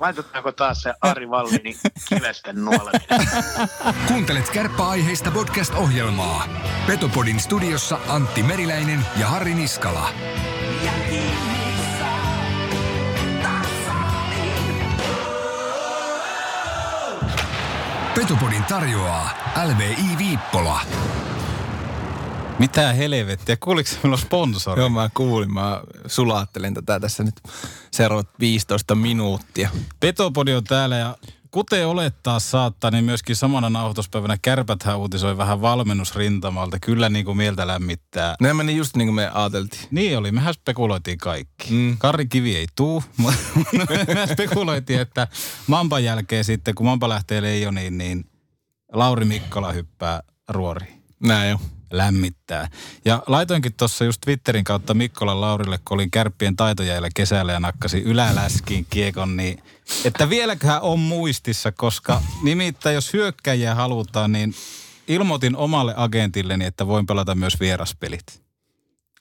laitetaanko taas se Ari Vallini kivesten nuoleminen? Kuuntelet kärppäaiheista podcast-ohjelmaa. Petopodin studiossa Antti Meriläinen ja Harri Niskala. Petopodin tarjoaa LVI Viippola. Mitä helvettiä? Kuuliko se meillä sponsori? Joo, mä kuulin. Mä sulattelin tätä tässä nyt seuraavat 15 minuuttia. Petopodi on täällä ja kuten olettaa saattaa, niin myöskin samana nauhoituspäivänä Kärpäthän uutisoi vähän valmennusrintamalta. Kyllä niin kuin mieltä lämmittää. Ne meni just niin kuin me ajateltiin. Niin oli, mehän spekuloitiin kaikki. Mm. Karri Kivi ei tuu, mutta me spekuloitiin, että Mampan jälkeen sitten, kun Mampa lähtee leijoniin, niin Lauri Mikkola hyppää ruoriin. Näin jo. Lämmittää. Ja laitoinkin tuossa just Twitterin kautta Mikkolan Laurille, kun olin kärppien taitojäillä kesällä ja nakkasi yläläskiin kiekon, niin että vieläköhän on muistissa, koska nimittäin jos hyökkäjiä halutaan, niin ilmoitin omalle agentilleni, että voin pelata myös vieraspelit.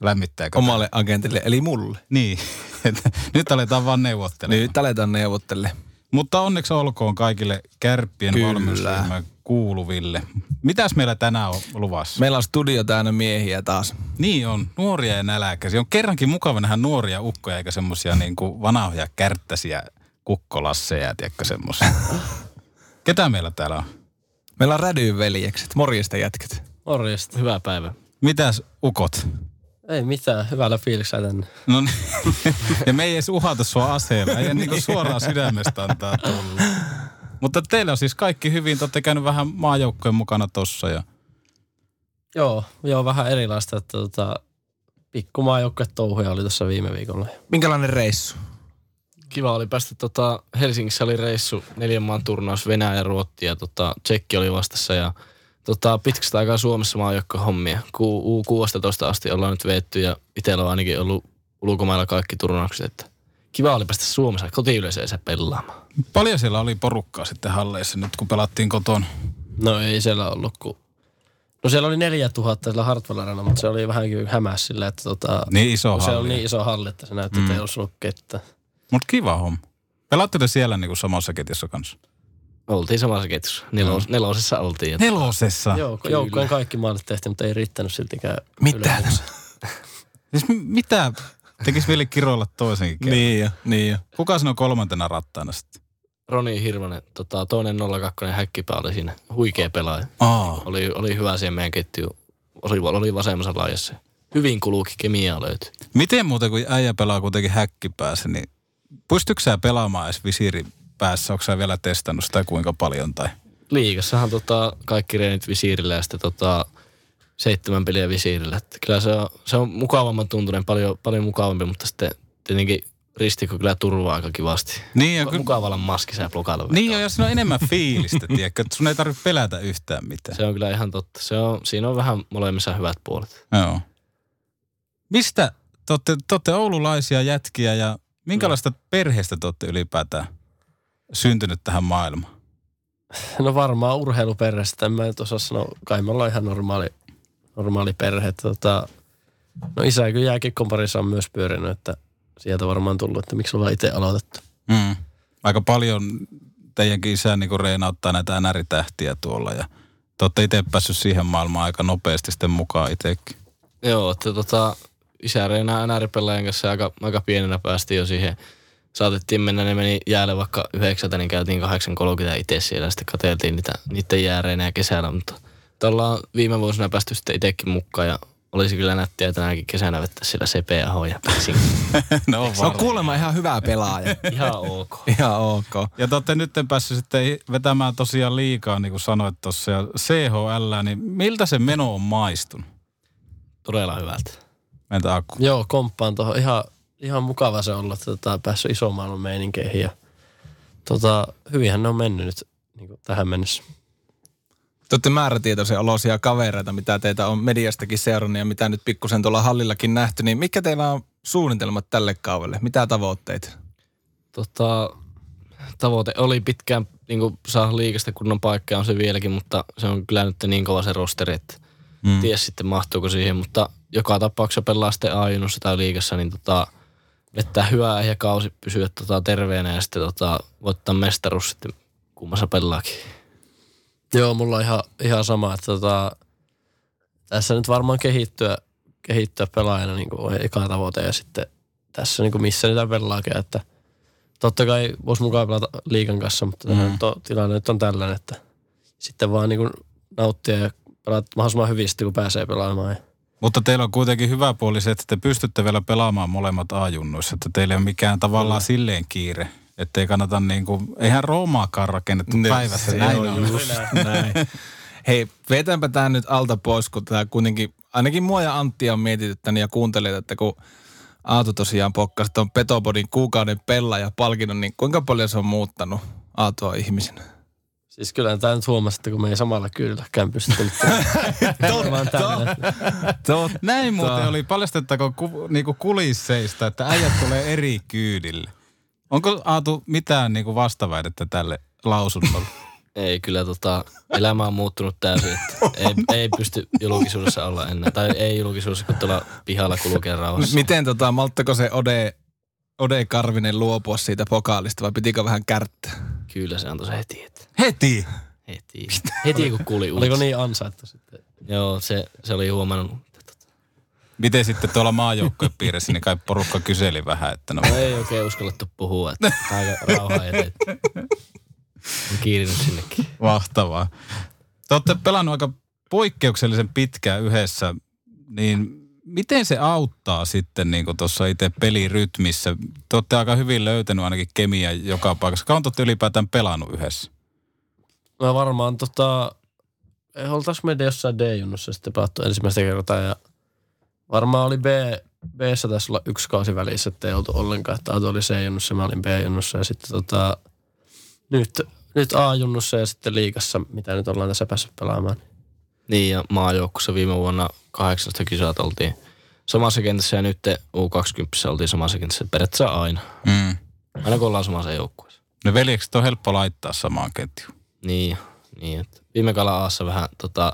Lämmittääkö? Omalle agentille, eli mulle. Niin, nyt aletaan vaan neuvottelemaan. Nyt aletaan neuvottele. Mutta onneksi olkoon kaikille kärppien Kyllä. valmennusryhmän kuuluville. Mitäs meillä tänään on luvassa? Meillä on studio täynnä miehiä taas. Niin on, nuoria ja näläkäisiä. On kerrankin mukava nähdä nuoria ukkoja eikä semmosia niin kuin vanhoja kärttäisiä kukkolasseja, tiedätkö semmosia. Ketä meillä täällä on? Meillä on rädyyn veljekset, morjesta jätkät. Morjesta, hyvää päivää. Mitäs ukot? Ei mitään, hyvällä fiiliksellä tänne. No niin. ja me ei edes uhata sua aseella. Ei niin suoraan sydämestä antaa tulla. Mutta teillä on siis kaikki hyvin. Te olette käynyt vähän maajoukkojen mukana tossa. Ja... Joo, joo, vähän erilaista. Että tota, pikkumaajoukkue touhuja oli tuossa viime viikolla. Minkälainen reissu? Kiva oli päästä, tota, Helsingissä oli reissu, neljän maan turnaus, Venäjä ja Ruotti ja tota, Tsekki oli vastassa ja tota, pitkästä aikaa Suomessa maajoukko hommia. Ku, U16 asti ollaan nyt veetty ja itsellä on ainakin ollut ulkomailla kaikki turnaukset, että kiva oli päästä Suomessa kotiyleisöensä pelaamaan. Paljon siellä oli porukkaa sitten halleissa nyt, kun pelattiin kotona. No ei siellä ollut kuin... No siellä oli 4000 siellä Hartwell Arena, mutta se oli vähän kyllä hämäs sillä, että tota, Niin iso kun se halli. on niin iso halli, että se näytti, että ei olisi ollut kettä. Mutta kiva homma. Pelaatte siellä niinku samassa ketjussa kanssa? Oltiin samassa ketjussa, Nelos, nelosessa oltiin. Ja Nelosessa? Joo, joukkojen kaikki maalit tehtiin, mutta ei riittänyt siltikään. Mitä? Siis mitä? Tekis vielä kiroilla toisenkin kerran. Niin jo, niin jo. Kuka sinä on kolmantena rattaana sitten? Roni Hirvonen, tota, toinen 02 häkkipää oli siinä, huikea pelaaja. Aa. Oli, oli hyvä siihen meidän ketju, oli, oli vasemmassa laajassa. Hyvin kuluki, kemiaa löytyi. Miten muuten, kun äijä pelaa kuitenkin häkkipäässä, niin pystytkö sä pelaamaan edes visiiri päässä? Onko sä vielä testannut sitä kuinka paljon? Tai? Liigassahan tota, kaikki reenit visiirillä ja sitten tota, seitsemän peliä visiirillä. Että kyllä se on, se on mukavamman tuntunen, paljon, paljon mukavampi, mutta sitten tietenkin ristikko kyllä turvaa aika kivasti. Niin, ja, ky- Mukavalla maskissa ja blokailla. niin ja siinä on enemmän fiilistä, tiedätkö? että Sun ei tarvitse pelätä yhtään mitään. Se on kyllä ihan totta. Se on, siinä on vähän molemmissa hyvät puolet. Joo. Mistä te olette, te olette oululaisia jätkiä ja minkälaista perheestä te olette ylipäätään syntynyt tähän maailmaan? No varmaan urheiluperheestä, en mä nyt osaa sanoa. Kai me ollaan ihan normaali, normaali perhe. Tota, no isä kyllä jääkiekon parissa on myös pyörinyt, että sieltä varmaan tullut, että miksi ollaan itse aloitettu. Mm. Aika paljon teidänkin isä niin reenauttaa näitä NR-tähtiä tuolla ja te olette itse päässyt siihen maailmaan aika nopeasti sitten mukaan itsekin. Joo, että tota, isä reenaa NR-pelaajan kanssa aika, aika pienenä päästiin jo siihen. Saatettiin mennä, ne meni jäälle vaikka yhdeksältä, niin käytiin 8.30 itse siellä. Sitten katseltiin niitä, niiden jääreinä kesällä, mutta on viime vuosina päästy sitten itsekin mukaan ja olisi kyllä nättiä tänäkin kesänä vettä sillä CPH ja pääsin. no, Se on kuulemma ihan hyvä pelaaja. Ihan ok. ihan ok. Ja te olette nyt päässyt sitten vetämään tosiaan liikaa, niin kuin sanoit tuossa, ja CHL, niin miltä se meno on maistunut? Todella hyvältä. Meiltä Akku. Joo, komppaan tuohon. Ihan, ihan mukava se olla, että tota, päässyt ison maailman meininkeihin. Ja, tota, hyvinhän ne on mennyt nyt niin kuin tähän mennessä. Te olette määrätietoisia olosia kavereita, mitä teitä on mediastakin seurannut ja mitä nyt pikkusen tuolla hallillakin nähty. Niin mikä teillä on suunnitelmat tälle kaudelle? Mitä tavoitteita? Tota, tavoite oli pitkään niin saada liikasta kunnon paikka ja on se vieläkin, mutta se on kyllä nyt niin kova se rosteri, että mm. ties sitten mahtuuko siihen, mutta joka tapauksessa pelaa sitten a tai liikassa, niin tota, vettää hyvää ja kausi pysyä tota, terveenä ja sitten tota, voittaa mestaruus sitten kummassa pelaakin. Joo, mulla on ihan, ihan sama, että tota, tässä nyt varmaan kehittyä, kehittyä pelaajana niin kuin eka tavoite ja sitten tässä niin kuin missä niitä pelaakin, että totta kai voisi mukaan pelata liikan kanssa, mutta mm. to, tilanne nyt on tällainen, että sitten vaan niin kuin nauttia ja pelata mahdollisimman hyvin sitten, kun pääsee pelaamaan. Ja Mutta teillä on kuitenkin hyvä puoli se, että te pystytte vielä pelaamaan molemmat A-junnuissa. Että teillä ei ole mikään tavallaan silleen kiire. Että ei kannata niin kuin, eihän Roomaakaan rakennettu Ne- päivässä. se Näin on on. just näin. Hei, vetäänpä tämä nyt alta pois, kun tämä kuitenkin, ainakin mua ja Antti on mietityttänyt ja kuuntelit, että kun Aatu tosiaan pokkasi tuon Petopodin kuukauden pelaaja palkinnon, niin kuinka paljon se on muuttanut Aatua ihmisenä? Siis kyllä tämä nyt huomasi, että kun me ei samalla kylläkään pystynyt. Totta. Totta. Näin muuten oli. Paljastettakoon ku, niinku kulisseista, että äijät tulee eri kyydille. Onko Aatu mitään niinku vastaväidettä tälle lausunnolle? Ei kyllä tota, elämä on muuttunut täysin, että ei, ei pysty julkisuudessa olla enää. Tai ei julkisuudessa, kun tuolla pihalla kulkee rauhassa. Miten tota, malttako se Ode, Ode Karvinen luopua siitä pokaalista vai pitikö vähän kärttää? Kyllä se antoi se heti, että Heti! heti. Heti kun kuuli Oliko uutisen. niin ansaittu sitten? Joo, se, se oli huomannut. Miten sitten tuolla maajoukkojen piirissä, niin kai porukka kyseli vähän, että no No ei oikein uskallettu puhua, että aika rauhaa eteen. On kiirinyt sinnekin. mahtavaa. Te olette pelannut aika poikkeuksellisen pitkään yhdessä, niin miten se auttaa sitten niin tuossa itse pelirytmissä? Te olette aika hyvin löytänyt ainakin kemiaa joka paikassa. Kauan te olette ylipäätään pelannut yhdessä? Mä varmaan tota, ei oltais me jossain D-junnussa sitten pelattu ensimmäistä kertaa ja varmaan oli B, b taisi olla yksi kausi välissä, että ei oltu ollenkaan, että Aatu oli C-junnussa ja mä olin B-junnussa ja sitten tota, nyt, nyt A-junnussa ja sitten liikassa, mitä nyt ollaan tässä päässyt pelaamaan. Niin ja maajoukkussa viime vuonna 18 kisat oltiin samassa kentässä ja nyt U20 oltiin samassa kentässä periaatteessa aina. Mm. Aina kun ollaan samassa joukkueessa. No veljekset on helppo laittaa samaan ketjuun. Niin, niin että viime kaudella Aassa vähän tota,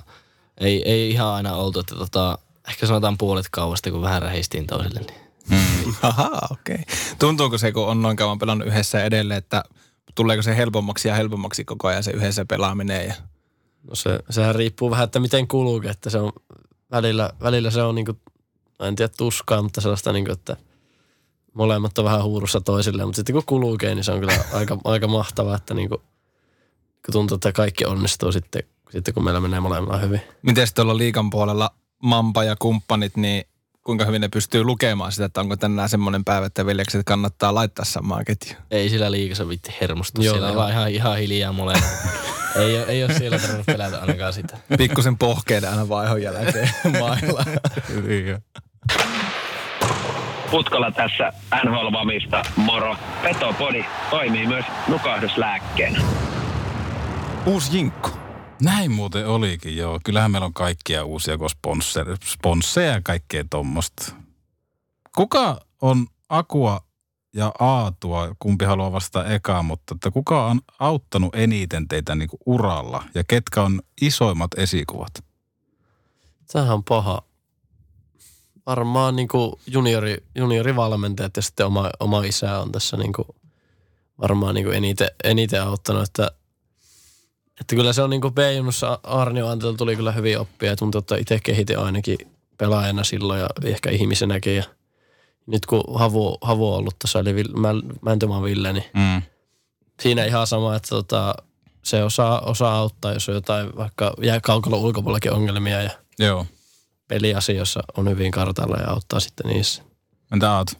ei, ei ihan aina oltu, että tota, ehkä sanotaan puolet kauasta, kun vähän rähistiin toisille. Niin. Ahaa, okei. Okay. Tuntuuko se, kun on noin kauan pelannut yhdessä edelleen, että tuleeko se helpommaksi ja helpommaksi koko ajan se yhdessä pelaaminen? Ja... No se, sehän riippuu vähän, että miten kuluu, että se on välillä, välillä se on niinku, mä en tiedä tuskaa, mutta sellaista niinku, että molemmat on vähän huurussa toisilleen, mutta sitten kun kulukee, niin se on kyllä aika, aika mahtavaa, että niinku, kun tuntuu, että kaikki onnistuu sitten, sitten kun meillä menee molemmilla hyvin. Miten tuolla liikan puolella Mampa ja kumppanit, niin kuinka hyvin ne pystyy lukemaan sitä, että onko tänään semmoinen päivä, että veljekset kannattaa laittaa samaan ketjuun? Ei sillä liikassa vitti hermostu. Joo, Siellä on vaan ihan, ihan hiljaa molemmat. ei, ole, ei ole siellä tarvinnut pelätä ainakaan sitä. Pikkusen pohkeiden aina vaihon jälkeen mailla. Putkalla tässä NHL-vamista, moro. Petopodi toimii myös nukahduslääkkeenä. Uusi jinkku. Näin muuten olikin, joo. Kyllähän meillä on kaikkia uusia sponsseja ja kaikkea tuommoista. Kuka on Akua ja Aatua, kumpi haluaa vastata ekaa, mutta että kuka on auttanut eniten teitä niin uralla ja ketkä on isoimmat esikuvat? Tämähän on paha. Varmaan niinku juniori, juniorivalmentajat ja sitten oma, oma isä on tässä niinku varmaan niinku eniten, eniten auttanut, että, että kyllä se on niinku B-junnussa Arnio Antel tuli kyllä hyvin oppia ja tuntuu, että itse kehitin ainakin pelaajana silloin ja ehkä ihmisenäkin ja nyt kun Havu, Havu on ollut tässä, eli Vil- Mä- Mäntymaan Ville, niin Mm. siinä ihan sama, että tota, se osaa, osaa auttaa, jos on jotain vaikka jää kaukalon ulkopuolellakin ongelmia ja Joo. peliasioissa on hyvin kartalla ja auttaa sitten niissä. Entä Aatu?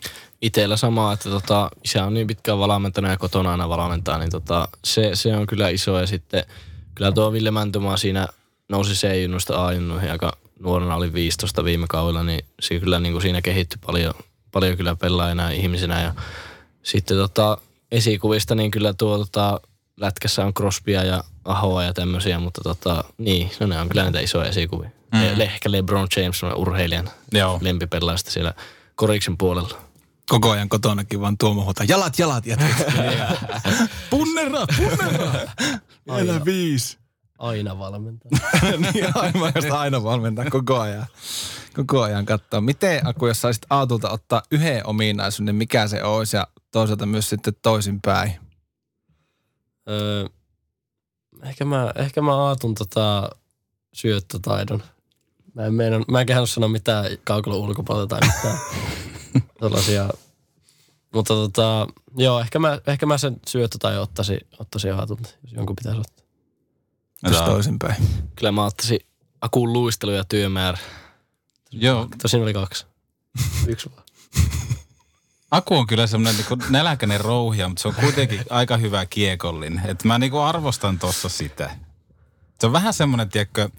Itellä sama, että tota, isä on niin pitkään valmentanut ja kotona aina valmentaa, niin tota, se, se, on kyllä iso. Ja sitten kyllä tuo Ville Mäntymaa siinä nousi C-junnusta A-junnuihin aika nuorena, oli 15 viime kaudella, niin se kyllä niin kuin siinä kehittyi paljon, paljon kyllä pelaajana ja ihmisenä. Ja sitten tota, esikuvista, niin kyllä tuo tota, lätkässä on Crosbya ja Ahoa ja tämmöisiä, mutta tota, niin, no ne on kyllä näitä isoja esikuvia. Mm. Ehkä LeBron James semmoinen urheilijan Joo. lempipelaajista siellä koriksen puolella. Koko ajan kotonakin vaan Tuomo huutaa, jalat, jalat jätkät. punnera, punnera. Vielä viisi. Aina valmentaa. niin aivan, aina valmentaa koko ajan. Koko ajan katsoa. Miten Aku, jos saisit Aatulta ottaa yhden ominaisuuden, mikä se olisi ja toisaalta myös sitten toisinpäin? Öö, ehkä, mä, ehkä mä aatun tota syöttötaidon. Mä en, meinaa, mä en kehannut sanoa mitään kaukolon ulkopuolelta tai mitään sellaisia. Mutta tota, joo, ehkä mä, ehkä mä sen syöttötaidon ottaisin, ottaisin aatulta, jos jonkun pitäisi ottaa. Jos toisinpäin. Kyllä mä ottaisin Akun luistelu ja työmäärä. Joo, Tosin oli kaksi. Yksi vaan. Aku on kyllä semmoinen niin nälkäinen rouhia, mutta se on kuitenkin aika hyvä kiekollinen. Että mä niin arvostan tuossa sitä. Se on vähän semmoinen, tiedätkö,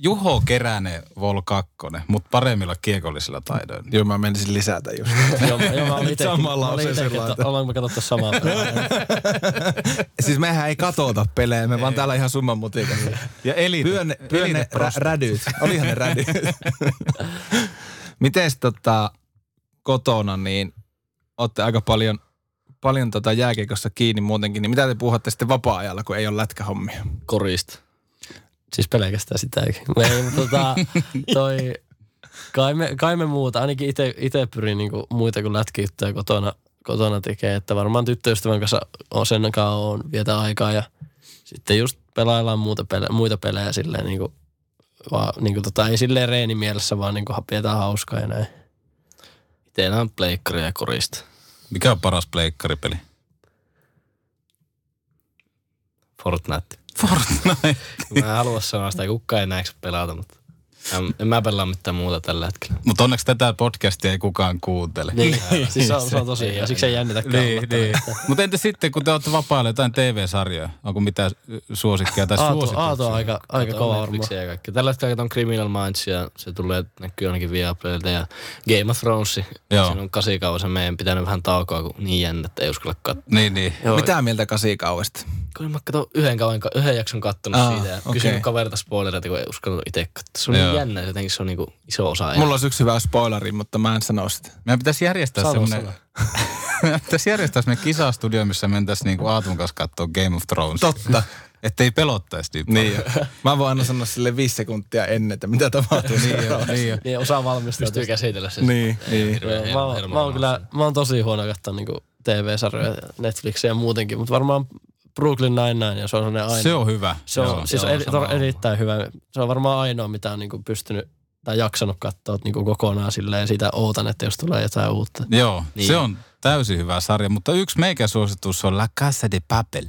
Juho Keränen Vol 2, mutta paremmilla kiekollisilla taidoilla. Joo, mä menisin lisätä just. joo, joo, mä olin itsekin, Samalla mä me katsottu samaa siis mehän ei katota pelejä, me vaan täällä ihan summan mutikassa. Ja elite, Pyönne, pyönne rä, rädyt. Olihan ne rädyt. Miten tota, kotona, niin olette aika paljon, paljon tota jääkiekossa kiinni muutenkin, niin mitä te puhutte sitten vapaa-ajalla, kun ei ole lätkähommia? Korista. Siis pelkästään sitäkin. Ei, mutta tota, toi, kai, me, kai me muuta, ainakin itse pyrin niinku muita kuin lätkijuttuja kotona, kotona tekee, että varmaan tyttöystävän kanssa on sen kanssa on vietä aikaa ja sitten just pelaillaan muuta pele, muita pelejä silleen niinku, vaan, niinku tota, ei silleen reeni mielessä, vaan niinku pidetään hauskaa ja näin. Itellä on pleikkari ja korista. Mikä on paras pleikkaripeli? Fortnite. Fortnite. Mä en halua sanoa sitä, kukaan ei näekö pelata, mutta mä pelaa mitään muuta tällä hetkellä. Mutta onneksi tätä podcastia ei kukaan kuuntele. Niin, siis se on, se on tosi hyvä, siksi ei jännitäkään. Niin, niin. Mutta entä sitten, kun te olette vapailla jotain TV-sarjoja? Onko mitään suosikkia tai Aato, suosituksia? Aato on aika, aika kova varmaan. Ja kaikki. Tällä hetkellä katson Criminal Minds ja se tulee, näkyy ainakin Viaplaylta ja Game of Thrones. Joo. Siinä on kasikausi, meidän pitänyt vähän taukoa, kun niin jännä, että ei uskalla katsoa. Niin, niin. Joo, Mitä mieltä kasikauesta? Kun mä katson yhden, kauan, yhden jakson kattonut Aa, siitä ja okei. kysynyt kaverilta spoilereita, kun ei uskallut itse katsoa. Se on Joo. niin jännä, jotenkin se on niinku iso osa. Mulla olisi yksi hyvä spoileri, mutta mä en sano sitä. Meidän pitäisi järjestää Sano, semmoinen... Meidän pitäisi järjestää semmoinen kisastudio, missä mentäisiin niinku Aatun kanssa katsoa Game of Thrones. Totta. Että ei pelottaisi niin Niin. Mä voin aina sanoa sille viisi sekuntia ennen, että mitä tapahtuu. niin, jo, niin jo. Niin osaa valmistautua. Pystyy käsitellä se. Niin, niin. Mä, oon- mä, oon kyllä, mä oon tosi huono katsoa niinku TV-sarjoja, Netflixiä ja muutenkin, mutta varmaan Brooklyn Nine-Nine ja se on sellainen aina. Se on hyvä. se on, Joo. siis Joo, eri, sama to, erittäin hyvä. Se on varmaan ainoa, mitä on niinku pystynyt tai jaksanut katsoa niinku kokonaan silleen ja siitä ootan, että jos tulee jotain uutta. Joo, Niin. se on täysin hyvä sarja, mutta yksi meikä suositus on La Casa de Papel.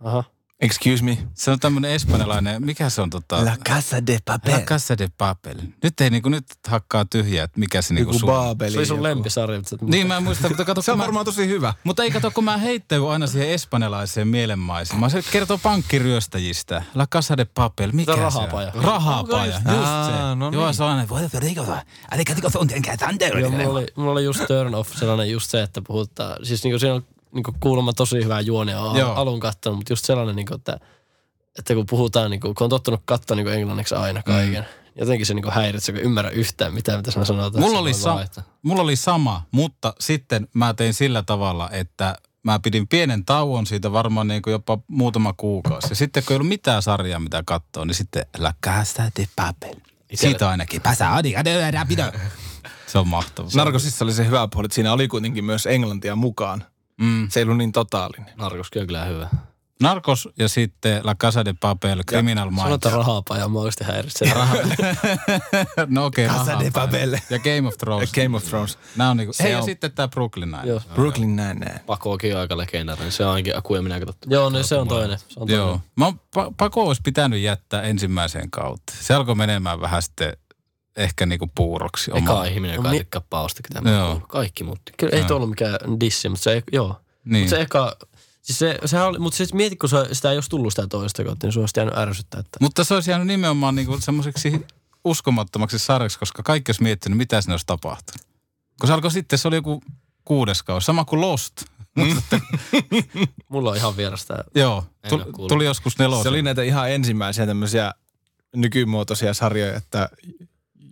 Aha. Excuse me. Se on tämmöinen espanjalainen, mikä se on tota? La Casa de La Papel. Casa de Papel. Nyt ei niinku, nyt hakkaa tyhjää, että mikä se niinku Joku sun... Baabeli. Se oli sun lempisarja. Mutta, Niin mä en muista, mutta kato, Se on mä, varmaan tosi hyvä. mutta ei kato, kun mä heittäydyn aina siihen espanjalaiseen mielenmaisemaan. Se kertoo pankkiryöstäjistä. La Casa de Papel, mikä Se on se rahapaja. on? Rahapaja, just se. no Joo, niin. se on aina, voi Federico, älä katiko on Joo, mulla oli, mulla oli just turn off sellainen just se, että puhutaan, siis niinku siinä on niinku kuulemma tosi hyvää juonia, on Joo. alun kattonut, mutta just sellainen, niinku, että, että kun puhutaan, niinku, kun on tottunut katsoa niinku englanniksi aina kaiken, mm. jotenkin se niinku häiritsee, kun ei ymmärrä yhtään mitään, mitä sinä sanotaan. Mulla oli, sa- vaihtaa. mulla oli sama, mutta sitten mä tein sillä tavalla, että mä pidin pienen tauon siitä varmaan niin kuin jopa muutama kuukausi. Ja sitten kun ei ollut mitään sarjaa, mitä katsoa, niin sitten La Casa de Papel. Siitä ainakin. Pasa adi, rapido. Se on mahtavaa. Narkosissa oli se hyvä puoli, että siinä oli kuitenkin myös englantia mukaan. Mm. Se ei ollut niin totaalinen. Narkoskin on kyllä hyvä. Narcos ja sitten La Casa de Papel, Criminal Minds. Sanotaan rahapaja, mä oikeasti häiritsee. no okei, okay, Casa de Papel. Ja Game of Thrones. Game of Thrones. Nämä on niinku, Se hei, ja on- sitten tämä Brooklyn Nine. Joo. Brooklyn Nine-Nine. Pakokin on aika legendaarinen. Se on ainakin Aku ja minä katsottu. Joo, niin se on toinen. Se on toinen. Joo. Mä oon, pa- pako olisi pitänyt jättää ensimmäiseen kautta. Se alkoi menemään vähän sitten ehkä niinku puuroksi. Eka Oma. ihminen, joka Mi- ei tykkää paustakin. Tämä Joo. on Kaikki muutti. Kyllä ei Joo. tuo ollut mikään dissi, mutta se, joo. Niin. Mutta se eka, siis se, sehän oli, mutta siis mieti, kun se, sitä ei olisi tullut sitä toista kautta, niin se olisi jäänyt ärsyttää. Että, Mutta se olisi jäänyt nimenomaan niinku semmoiseksi uskomattomaksi sarjaksi, koska kaikki olisi miettinyt, mitä sinne olisi tapahtunut. Kun se alkoi sitten, se oli joku kuudes kausi, sama kuin Lost. mulla on ihan vierasta. Joo, tuli, tuli joskus nelosen. Se oli näitä ihan ensimmäisiä tämmöisiä nykymuotoisia sarjoja, että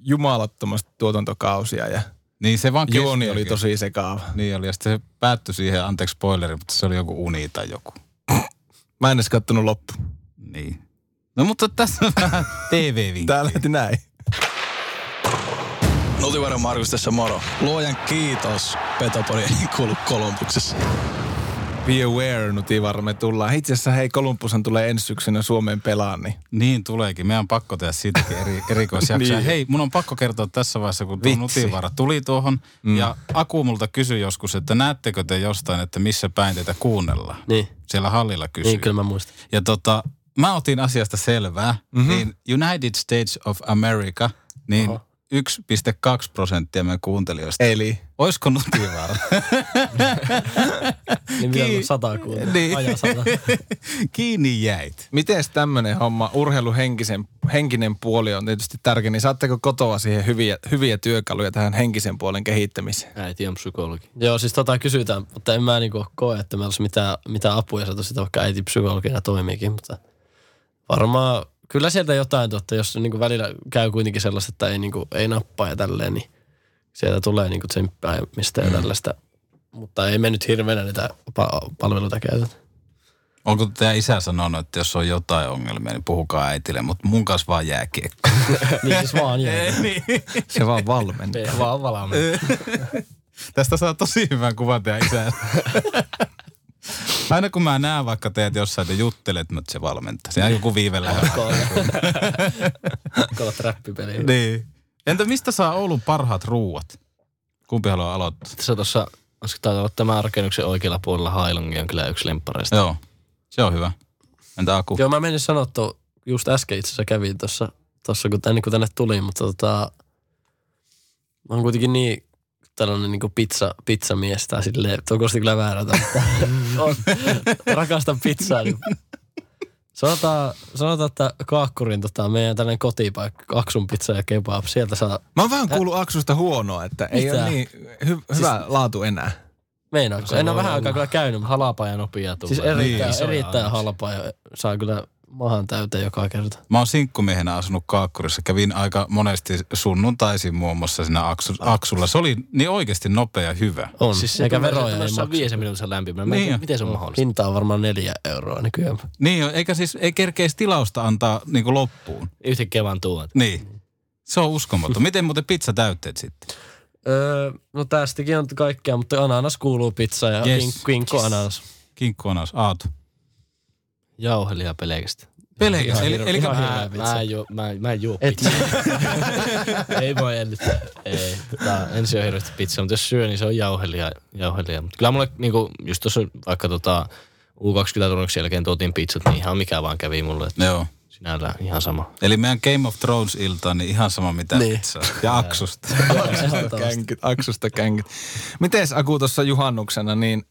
jumalattomasti tuotantokausia ja niin se vaan juoni kesti oli oikein. tosi sekaava. Niin oli, ja sitten se päättyi siihen, anteeksi spoileri, mutta se oli joku uni tai joku. Mä en edes kattonut loppu. Niin. No mutta tässä on vähän TV-vinkki. Tää lähti näin. Nutivaara Markus tässä moro. Luojan kiitos. Petopodi ei kuulu Kolumbuksessa. Be aware, Nutivar, me tullaan. Itse asiassa hei, Kolumbushan tulee ensi syksynä Suomeen pelaan, niin Niin tuleekin. Meidän on pakko tehdä siitäkin eri, erikoisjaksoja. Niin. Hei, mun on pakko kertoa tässä vaiheessa, kun tuo Vitsi. Nutivaara tuli tuohon. Mm. Ja Aku multa kysyi joskus, että näettekö te jostain, että missä päin teitä kuunnellaan. Niin, Siellä hallilla kysyi. niin kyllä mä muistan. Ja tota, mä otin asiasta selvää. Mm-hmm. Niin United States of America, niin Oho. 1,2 prosenttia meidän kuuntelijoista. eli Oisko Nutivaara? Niin vielä Ki- sata kuulla. Niin. Sata. Kiinni jäit. miten tämmöinen homma, urheiluhenkisen henkinen puoli on tietysti tärkeä, niin saatteko kotoa siihen hyviä, hyviä työkaluja tähän henkisen puolen kehittämiseen? Äiti on psykologi. Joo, siis tota kysytään, mutta en mä niinku koe, että meillä olisi mitään, mitään apuja sieltä sitä, vaikka äiti psykologina toimiikin, mutta varmaan kyllä sieltä jotain totta, jos niinku välillä käy kuitenkin sellaista, että ei, niinku, ei nappaa ja tälleen, niin sieltä tulee niinku tsemppäämistä ja tällaista. Mutta ei me nyt hirveänä niitä pa- palveluita käytetä. Onko tämä isä sanonut, että jos on jotain ongelmia, niin puhukaa äitille, mutta mun kanssa vaan jääkiekko. Niin siis vaan jää. Se vaan valmentaa. Ei vaan valmiin. Tästä saa tosi hyvän kuvan teidän isää. Aina kun mä näen vaikka teet jossain, te juttelet, mutta se valmentaa. Siinä on joku viive lähellä. Kolla trappipeliä. niin. Entä mistä saa Oulun parhaat ruuat? Kumpi haluaa aloittaa? Tässä tuossa, olisiko taitaa olla tämä rakennuksen oikealla puolella Hailongi on kyllä yksi lemppareista. Joo, se on hyvä. Entä Aku? Joo, mä menin sanoa tuo, just äsken itse asiassa kävin tuossa, tossa, kun, ennen kuin tänne tuli, mutta tota, mä oon kuitenkin niin tällainen niin pizza, pizzamies tai silleen, tuo kuulosti kyllä väärältä, mutta on, rakastan pizzaa. Niin. Sanotaan, sanotaan, että Kaakkurin tota, meidän tällainen kotipaikka, Aksun pizza ja kebab, sieltä saa, Mä oon vähän kuullut Aksusta huonoa, että ei Mitä? ole niin hy- hyvä laatu enää. meinaako? En ole vähän aikaa kyllä käynyt, mutta Halapa ja nopea tulee. siis erittäin, Isoja erittäin halpaa ja saa kyllä mahan täyteen joka kerta. Mä oon sinkkumiehenä asunut Kaakkurissa. Kävin aika monesti sunnuntaisin muun muassa siinä Aksu, Aksulla. Se oli niin oikeasti nopea ja hyvä. On, Siis se eikä veroja ei maksa. viisen minuutissa lämpimänä. Niin on. miten se on mahdollista? Hinta on varmaan neljä euroa nykyään. Niin, eikä siis, ei kerkeisi tilausta antaa niin kuin loppuun. Yhtäkkiä vaan tuot. Niin. Se on uskomaton. Miten muuten pizza täytteet sitten? Öö, no tästäkin on kaikkea, mutta ananas kuuluu pizza ja Yes. yes. kinkku ananas. Kinkku on Aatu. Jauhelia pelkästään. Pelejä. Ihan Eli, eli, ihan Mä, pizza. mä, en juo, mä, mä en juo pizzaa. ei voi ennyttää. Ei. Tää ensin on hirveästi pizza, mutta jos syö, niin se on jauhelia. jauhelia. Mutta kyllä mulle niinku, just tuossa vaikka tota, U20-turnuksen jälkeen tuotiin pizzat, niin ihan mikä vaan kävi mulle. Että joo. sinällään ihan sama. Eli meidän Game of Thrones-ilta, niin ihan sama mitä Niin. pizzaa. Ja Aksusta. Känkit, Aksusta känkit. Mites Aku tuossa juhannuksena, niin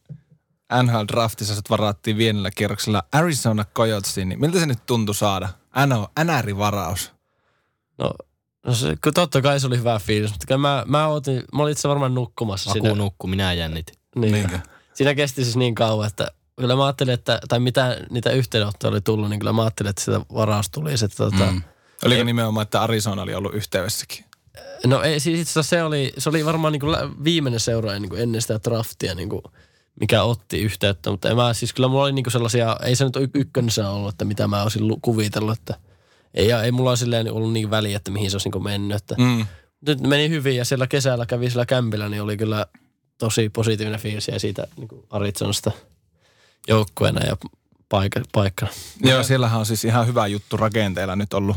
NHL Draftissa sut varattiin vienellä kierroksella Arizona Coyotesiin, niin miltä se nyt tuntui saada? NO, NR-varaus. no, no se, kun totta kai se oli hyvä fiilis, mutta mä, mä, otin, mä olin itse varmaan nukkumassa Aku siinä. nukku, minä jännitin. Niin. Niinkö? Siinä kesti siis niin kauan, että kyllä mä ajattelin, että, tai mitä niitä yhteydenottoja oli tullut, niin kyllä mä ajattelin, että sitä varaus tuli. Että, tota, Mm. Oliko nimenomaan, että Arizona oli ollut yhteydessäkin? No ei, siis itse asiassa se oli, se oli varmaan niin kuin viimeinen seuraaja niin kuin ennen sitä draftia, niin kuin, mikä otti yhteyttä. Mutta en mä, siis kyllä mulla oli niin kuin sellaisia, ei se nyt ykkönsä ollut, että mitä mä olisin lu- kuvitellut, että ei, ei mulla silleen ollut niin väliä, että mihin se olisi niin kuin mennyt. Että Mm. nyt meni hyvin ja siellä kesällä kävi sillä kämpillä, niin oli kyllä tosi positiivinen fiilis ja siitä niin kuin Arizonasta joukkueena ja paikka, paikkana. Joo, siellähän on siis ihan hyvä juttu rakenteella nyt ollut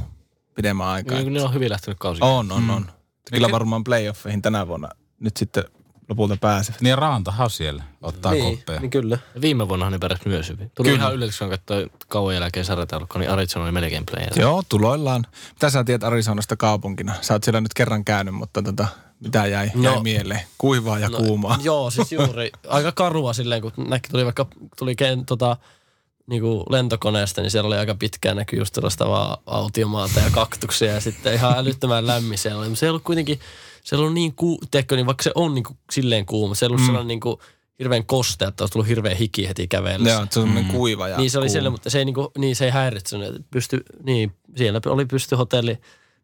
pidemmän aikaa. Niin, ne on hyvin lähtenyt kausi. On, on, on. Kyllä Mikä- varmaan playoffeihin tänä vuonna nyt sitten lopulta pääsevät. Niin ja Raantahan siellä. Ottaa niin, koppeja. niin kyllä. Ja Viime vuonna ne pärjäs myös hyvin. Tuli Kyllä. ihan yllätyksen, kun katsoi kauan jälkeen sarjataulukko, niin Arizona oli melkein player. Joo, tuloillaan. Mitä sä tiedät Arizonasta kaupunkina? Sä oot siellä nyt kerran käynyt, mutta tota, mitä jäi, No. jäi mieleen? Kuivaa ja No, kuumaa. Joo, siis juuri. Aika karua silleen, kun näki, tuli vaikka tuli ken, tota, niinku lentokoneesta, niin siellä oli aika pitkään näkyy just sellaista vaan autiomaata ja kaktuksia ja sitten ihan älyttömän lämmin siellä oli. Mutta se ei ollut kuitenkin, se ei ollut niin, ku, tiedätkö, niin vaikka se on niinku silleen kuuma, se ei ollut mm. sellainen niinku hirveän kostea, että olisi tullut hirveän hiki heti kävellessä. Joo, se on semmoinen kuiva ja niin se oli kuuma. siellä, mutta se ei, niinku, niin se ei häiritsynyt. että Pysty, niin, siellä oli pysty hotelli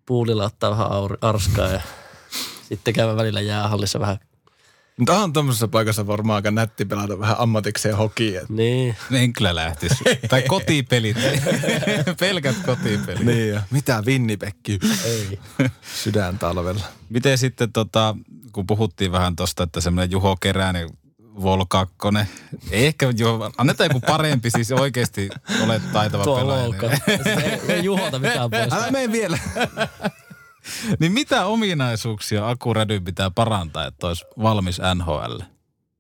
puulilla ottaa vähän aur, arskaa ja sitten käydä välillä jäähallissa vähän Mutta on tuommoisessa paikassa varmaan aika nätti pelata vähän ammatikseen hokia. Niin. En kyllä lähtisi. tai kotipelit. Pelkät kotipelit. Niin ja mitä Winnipekki Ei. sydän talvella. Miten sitten, tota, kun puhuttiin vähän tosta, että semmoinen Juho Keränen, Vol 2, ei ehkä Juho, annetaan joku parempi, siis oikeasti olet taitava Tuo pelaaja. Niin, ei juhota mitään pois. Älä mene vielä. niin mitä ominaisuuksia Aku Rädyn pitää parantaa, että olisi valmis NHL?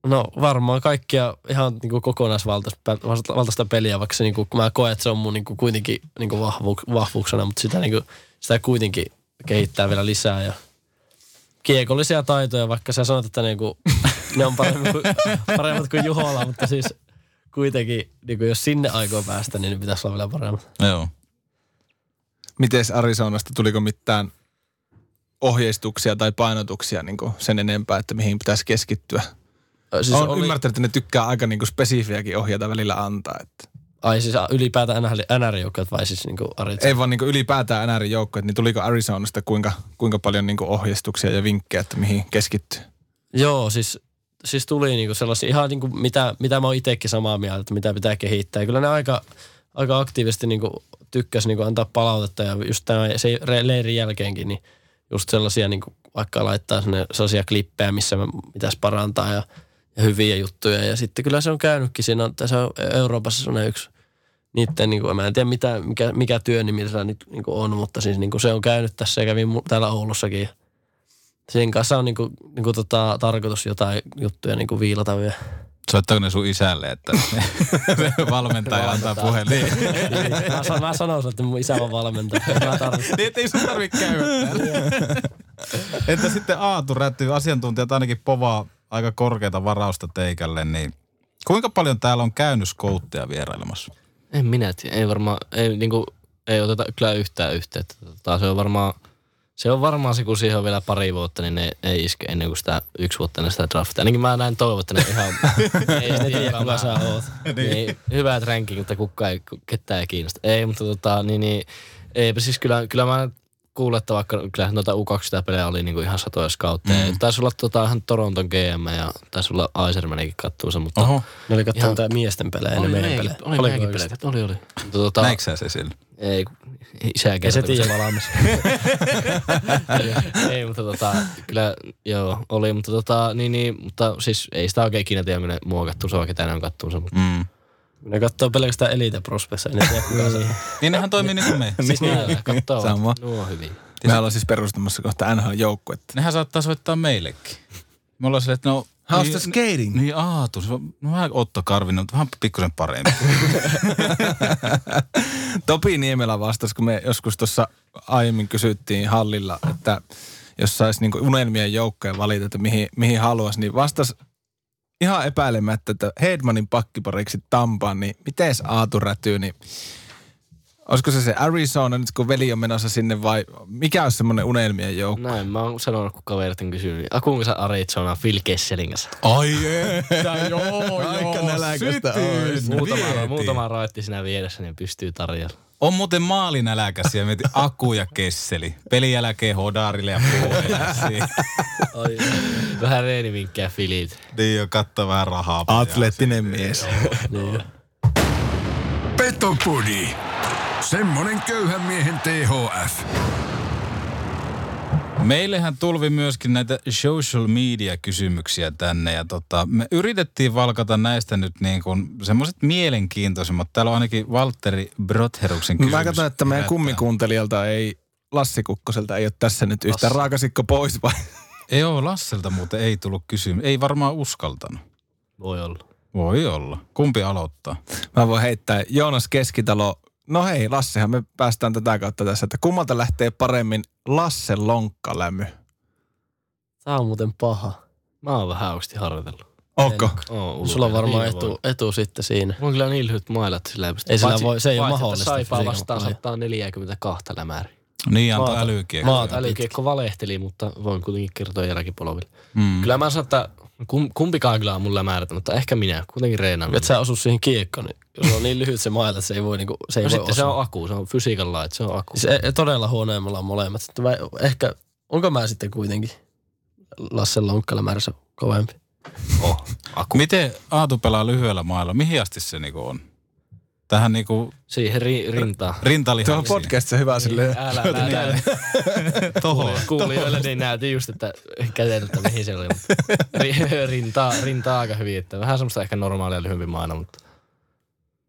No varmaan kaikkia ihan niin kuin kokonaisvaltaista valtaista peliä, vaikka se niin kuin, mä koen, että se on mun niin kuin, kuitenkin niin kuin vahvu, vahvuuksena, mutta sitä, niin kuin, sitä kuitenkin kehittää vielä lisää ja kiekollisia taitoja, vaikka sä sanot, että niin kuin, ne on paremmat kuin, paremmat kuin Juhola, mutta siis kuitenkin, niin kuin jos sinne aikoo päästä, niin ne pitäisi olla vielä paremmat. Joo. Mites Arizonasta, tuliko mitään ohjeistuksia tai painotuksia niin sen enempää, että mihin pitäisi keskittyä? Siis Olen oli... ymmärtänyt, että ne tykkää aika niin spesifiäkin ohjeita välillä antaa. Että. Ai siis ylipäätään NR-joukkueet vai siis niin kuin Arizona? Ei vaan niin ylipäätään NR-joukkueet, niin tuliko Arizonasta kuinka, kuinka paljon niin ohjeistuksia ja vinkkejä, että mihin keskittyy? Joo, siis, siis tuli niinku sellaisia ihan niinku mitä, mitä mä oon itsekin samaa mieltä, että mitä pitää kehittää. Ja kyllä ne aika, aika aktiivisesti niinku tykkäsi niinku antaa palautetta ja just tämän se leirin jälkeenkin, niin just sellaisia niinku vaikka laittaa sinne sellaisia klippejä, missä me pitäisi parantaa ja, ja hyviä juttuja. Ja sitten kyllä se on käynytkin. Siinä on, tässä on Euroopassa sellainen yksi niiden, niin kuin, mä en tiedä mitä, mikä, mikä työnimi siellä nyt niin kuin on, mutta siis niin kuin se on käynyt tässä ja kävin mu- täällä Oulussakin. Sen kanssa on niin kuin, niin kuin tota, tarkoitus jotain juttuja niin kuin viilata vielä. Soittaako ne sun isälle, että valmentaja antaa puhelin? Niin, mä, san, mä sanoisin, että mun isä on valmentaja. Mä tarvitsen. niin, ettei sun tarvitse käydä täällä. Entä sitten Aatu Räty, asiantuntijat ainakin povaa aika korkeata varausta teikälle, niin kuinka paljon täällä on käynyt skoutteja vierailemassa? En minä tiedä. Ei varmaan, ei, niinku, ei oteta kyllä yhtään yhteyttä. Tota, se on varmaan, se on varmaan se, kun siihen on vielä pari vuotta, niin ne ei iske ennen kuin sitä yksi vuotta ennen sitä draftia. Ainakin mä näin toivon, että ne ihan... ei Ne tiedä, kuka sä oot. niin. Hyvät ranking, mutta kukaan ei, ketään ei kiinnosta. Ei, mutta tota, niin, niin eipä siis kyllä, kyllä mä kuulen, että vaikka kyllä noita U20-pelejä oli niinku ihan satoja skautteja. Mm. Taisi olla tota, ihan Toronton GM ja taisi olla Aisermanikin kattuunsa, mutta... Oho. Ne oli katsomaan Ihan- tää miesten pelejä, ne Oli meidän pelejä. Oli Oliko meidänkin pelejä. Oli, oli. Mutta tota, Näikö sä se sillä? ei, kun isä Ei se tiedä valmis. ei, mutta tota, kyllä joo, oli, mutta tota, niin, niin, mutta siis ei sitä oikein ikinä tiedä, kun ne mua kattuu, se on ketä ne on kattuunsa, mutta Mm. Ne katsoo pelkästään Elite Prospessa, ne tiedä kuka se on. Niin nehän toimii niin kuin me. siis niin, kattoo, Sama. nuo on hyviä. Me ollaan siis perustamassa kohta NHL-joukkuetta. Nehän saattaa soittaa meillekin. Me ollaan silleen, että no... How's niin, the skating? Niin Aatu, se on no, vähän Otto Karvinen, mutta vähän pikkusen parempi. Topi Niemelä vastasi, kun me joskus tuossa aiemmin kysyttiin hallilla, että jos saisi niinku unelmien joukkoja valita, että mihin, mihin haluaisi, niin vastasi ihan epäilemättä, että Hedmanin pakkipariksi Tampaan, niin miten Aatu rätyy, niin olisiko se se Arizona nyt kun veli on menossa sinne vai mikä olisi semmoinen unelmien joukko? Näin, mä oon sanonut, kun kaverit on kysynyt, niin akuinko sä Arizona Phil Kesselin kanssa? Ai että, joo, Aika näläkästä. Muutama, muutama raitti siinä vieressä, niin pystyy tarjolla. On muuten maalinäläkäs ja mietin Aku ja Kesseli. Pelin jälkeen Hodarille ja Puolelle. Ai, Vähän reenivinkkejä Filit. niin jo, katso vähän rahaa. Atleettinen mies. niin. Petopodi. Semmonen köyhän miehen THF. Meillehän tulvi myöskin näitä social media kysymyksiä tänne ja tota, me yritettiin valkata näistä nyt niin kuin semmoiset mielenkiintoisimmat. Täällä on ainakin Valtteri Brotheruksen kysymys. Mä katson, että meidän kummikuuntelijalta ei, Lassi Kukkoselta ei ole tässä nyt yhtään raakasikko pois vai? Ei ole, Lasselta muuten ei tullut kysymys. Ei varmaan uskaltanut. Voi olla. Voi olla. Kumpi aloittaa? Mä voin heittää Joonas Keskitalo. No hei, Lassehan me päästään tätä kautta tässä, että kummalta lähtee paremmin Lasse lonkkalämy? Tää on muuten paha. Mä oon vähän oikeasti harjoitellut. Onko? Oo, Sulla on varmaan Niin etu, voi. etu sitten siinä. Mulla on kyllä niin lyhyt mailat sillä ei pysty. Ei sillä voi- se ei ole mahdollista Saipaa vastaan laji. 142 lämääriä. Niin, antoi Maata- älykiekko. maata. Älykiekko valehteli, mutta voin kuitenkin kertoa jälkipolville. Mm. Kyllä mä sanon, että kumpikaan kyllä on mun lämäärät, mutta ehkä minä. Kuitenkin reenannut. Et sä osu siihen kiekkoon, niin jos on niin lyhyt se maila, että se ei voi, niinku, se ei No voi sitten se osua. on aku, se on fysiikan lait, se on aku. Se ei- todella huonoimmalla on molemmat. Sitten mä, ehkä, onko mä sitten kuitenkin Lassen lonkkalla määrässä kovempi? Oh, aku. Miten Aatu pelaa lyhyellä mailla? Mihin asti se niinku on? Tähän niinku Siihen ri, rintaan. Tuolla rintalihaksiin. podcastissa hyvä silleen. Älä, älä, älä. Tohon. Kuulijoille niin näytin just, että käteen, että mihin se oli. Rintaa, rintaa aika hyvin. Että vähän semmoista ehkä normaalia lyhyempi maana, mutta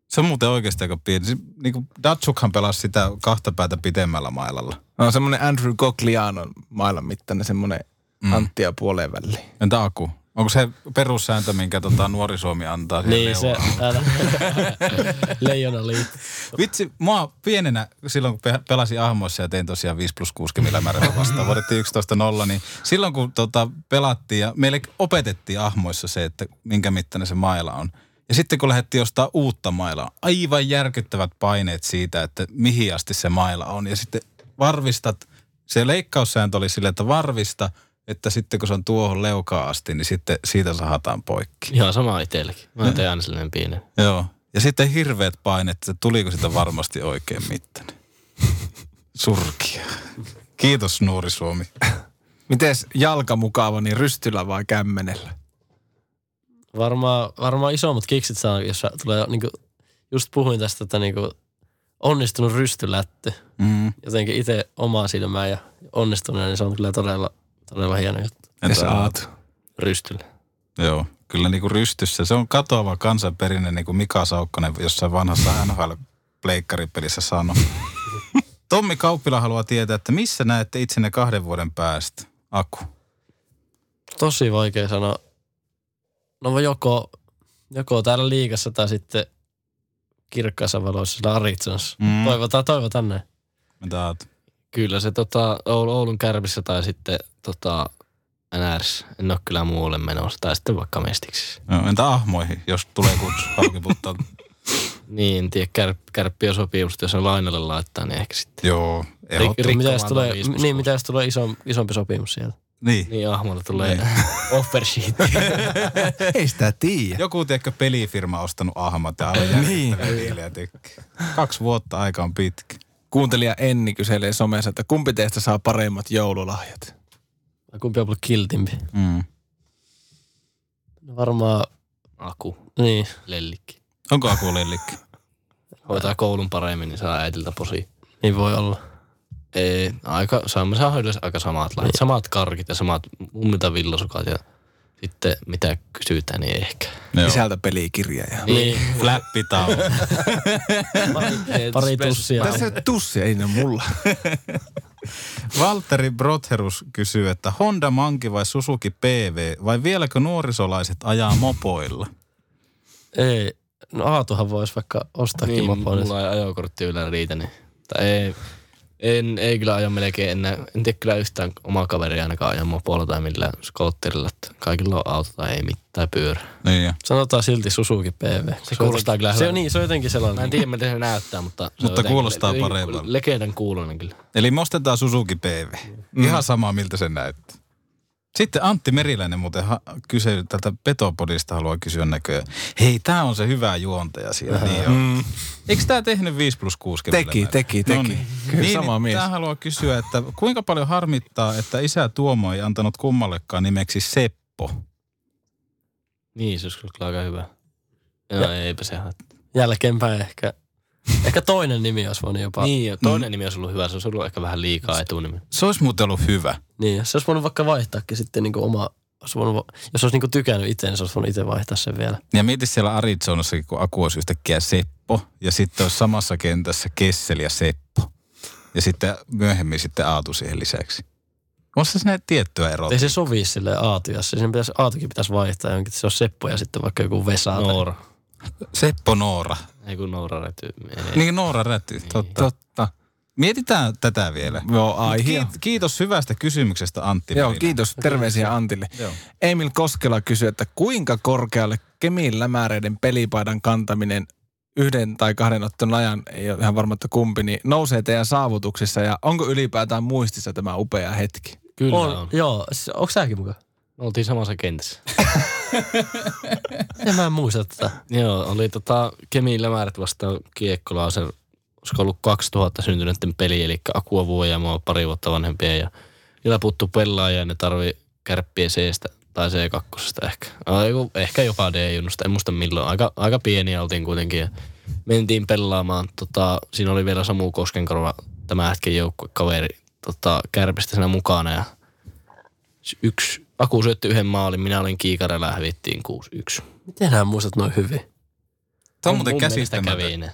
Se on muuten oikeasti aika pieni. Se, niinku Datsukhan pelasi sitä kahta päätä pitemmällä mailalla. No semmonen Andrew Coglianon mailan mittainen semmonen mm. Anttia puoleen väliin. Entä Aku? Onko se perussääntö, minkä tota, nuori Suomi antaa? Niin se, älä. Leijona liitto. Vitsi, mua pienenä, silloin kun pe- pelasin ahmoissa ja tein tosiaan 5 plus 6 millimäärällä vastaan, voitettiin 11-0, niin silloin kun tota, pelattiin ja meille opetettiin ahmoissa se, että minkä mittainen se maila on. Ja sitten kun lähdettiin ostaa uutta mailaa, aivan järkyttävät paineet siitä, että mihin asti se maila on. Ja sitten varvistat, se leikkaussääntö oli sille, että varvista, että sitten kun se on tuohon leukaan asti, niin sitten siitä sahataan poikki. ihan sama itsellekin. Mä tein aina sellainen pieni. Joo. Ja sitten hirveät paineet, että tuliko sitä varmasti oikein mittainen. Surkia. Kiitos Nuuri Suomi. Mites jalka mukava, niin rystyllä vai kämmenellä? Varmaan, varmaan isommat kiksit saa, jos tulee niinku, just puhuin tästä, että niinku onnistunut rystylätty. Mm. Jotenkin itse omaa silmää ja onnistuneen, niin se on kyllä todella, todella hieno juttu. Ja oot. Rystyllä. Joo, kyllä niin kuin rystyssä. Se on katoava kansanperinne, niin kuin Mika Saukkonen jossain vanhassa NHL-pleikkaripelissä sanoi. Tommi Kauppila haluaa tietää, että missä näette itsenne kahden vuoden päästä? Aku. Tosi vaikea sanoa. No joko, joko täällä liigassa tai sitten kirkkaassa valoissa siellä Arizonassa. Mm. Toivotaan, toivotaan näin. Mitä? Kyllä se tota, Oul- Oulun kärpissä tai sitten tota, NRS. En ole kyllä muualle menossa. Tai sitten vaikka mestiksissä. No, entä ahmoihin, jos tulee kutsu haukiputtaa? Niin, en tiedä, kär, kärppi on sopimusta, jos on lainalle laittaa, niin ehkä sitten. Joo, Rik- Mitä jos tulee, niin, mitä jos tulee iso, isompi sopimus sieltä? Niin. Niin ahmolle tulee Niin. offer sheet. Ei sitä tiedä. Joku, tiedätkö, pelifirma ostanut ahmat ja aivan diilejä tekee. Kaksi vuotta aika on pitkä. Kuuntelija Enni kyselee somessa, että kumpi teistä saa paremmat joululahjat? Kumpi on ollut kiltimpi? Mm. No varmaan, Aku, niin. lellikki. Onko Aku lellikki? Hoitaa koulun paremmin, niin saa äitiltä posi. Niin voi olla. Ei, aika, saamme saa yleensä aika samat lait. Samat karkit ja samat mummilta villasukat ja sitten mitä kysytään, niin ehkä. Joo. Sisältä pelikirja. Ja... Niin. Flappitaulu. Pari tussia. Tässä tussia, ei ne mulla. Valtteri Brotherus kysyy, että Honda Manki vai Suzuki PV vai vieläkö nuorisolaiset ajaa mopoilla? Ei. No Aatuhan voisi vaikka ostaakin Niin, mopon. mulla ei ajokortti yllä riitä, niin. Tai ei, en, ei kyllä aja melkein enää. En tiedä kyllä yhtään omaa kaveria ainakaan ajan mopolla tai millään skootterilla. Että kaikilla on auto tai ei mitään tai pyörä. Niin jo. Sanotaan silti Suzuki PV. Se kuulostaa kyllä Se on niin, se on jotenkin Mä sellainen. en tiedä, miten se näyttää, mutta... Se Mutta kuulostaa paremmalta. Legendan kuulonen kyllä. Eli me ostetaan Suzuki PV. Mm. Ihan sama, miltä se näyttää. Sitten Antti Meriläinen muuten ha- kysyi tältä Petopodista, haluaa kysyä näköjään. Hei, tämä on se hyvä juontaja siellä. Niin on. Mm. Eikö tämä tehnyt 5 plus 6 Teki, teki, teki. niin. Kyllä niin, sama niin, mies. Tämä haluaa kysyä, että kuinka paljon harmittaa, että isä Tuomo ei antanut kummallekaan nimeksi Seppo? Niin, se olisi kyllä aika hyvä. No, eipä se haittaa. Jälkeenpäin ehkä. Ehkä toinen nimi olisi voinut jopa. Niin, ja toinen nimi olisi ollut hyvä. Se olisi ollut ehkä vähän liikaa etunimi. Se olisi muuten ollut hyvä. Niin, se olisi voinut vaikka vaihtaakin sitten niin kuin oma, olisi voinut, jos olisi niin kuin tykännyt itse, niin se olisi voinut itse vaihtaa sen vielä. Ja mieti siellä Arizonassakin, kun Aku olisi yhtäkkiä Seppo, ja sitten olisi samassa kentässä Kessel ja Seppo. Ja sitten myöhemmin sitten Aatu siihen lisäksi. On se sinne tiettyä eroa? Ei se sovi sille Aatiassa. Sen pitäisi, Aatukin pitäisi vaihtaa jonkin, se on Seppo ja sitten vaikka joku Vesa. tai- Noora. Seppo Noora. Ei kun Noora räty. Ei. Niin Noora Räty, totta. Totta. Mietitään tätä vielä. Joo, aihia. Kiit- kiitos hyvästä kysymyksestä Antti Joo, kiitos. Terveisiä Antille. Joo. Emil Koskela kysyy, että kuinka korkealle Kemin lämäreiden pelipaidan kantaminen yhden tai kahden ottelun ajan, ei ole ihan varma, että kumpi, niin nousee teidän saavutuksissa ja onko ylipäätään muistissa tämä upea hetki? Kyllä on, on. Joo, onko säkin mukaan? Me oltiin samassa kentässä. En mä en muista tätä. Joo, oli tota Kemiin lämärät vastaan Kiekkola, se olisiko ollut 2000 syntyneiden peli, eli Akua vuoja, mä oon pari vuotta vanhempia ja niillä puuttuu pelaajia ja ne tarvii kärppien seestä tai C2 ehkä. Ai, joku- Ehkä jopa D-junnusta, en muista milloin. Aika, aika pieniä oltiin kuitenkin ja mentiin pelaamaan. Tota, siinä oli vielä Samu Koskenkorva, tämä hetken joukkuekaveri tota, kärpistä siinä mukana ja yksi, Aku syötti yhden maalin, minä olin kiikarella ja hävittiin 6-1. Miten nämä muistat noin hyvin? Tämä on muuten käsittämätöntä.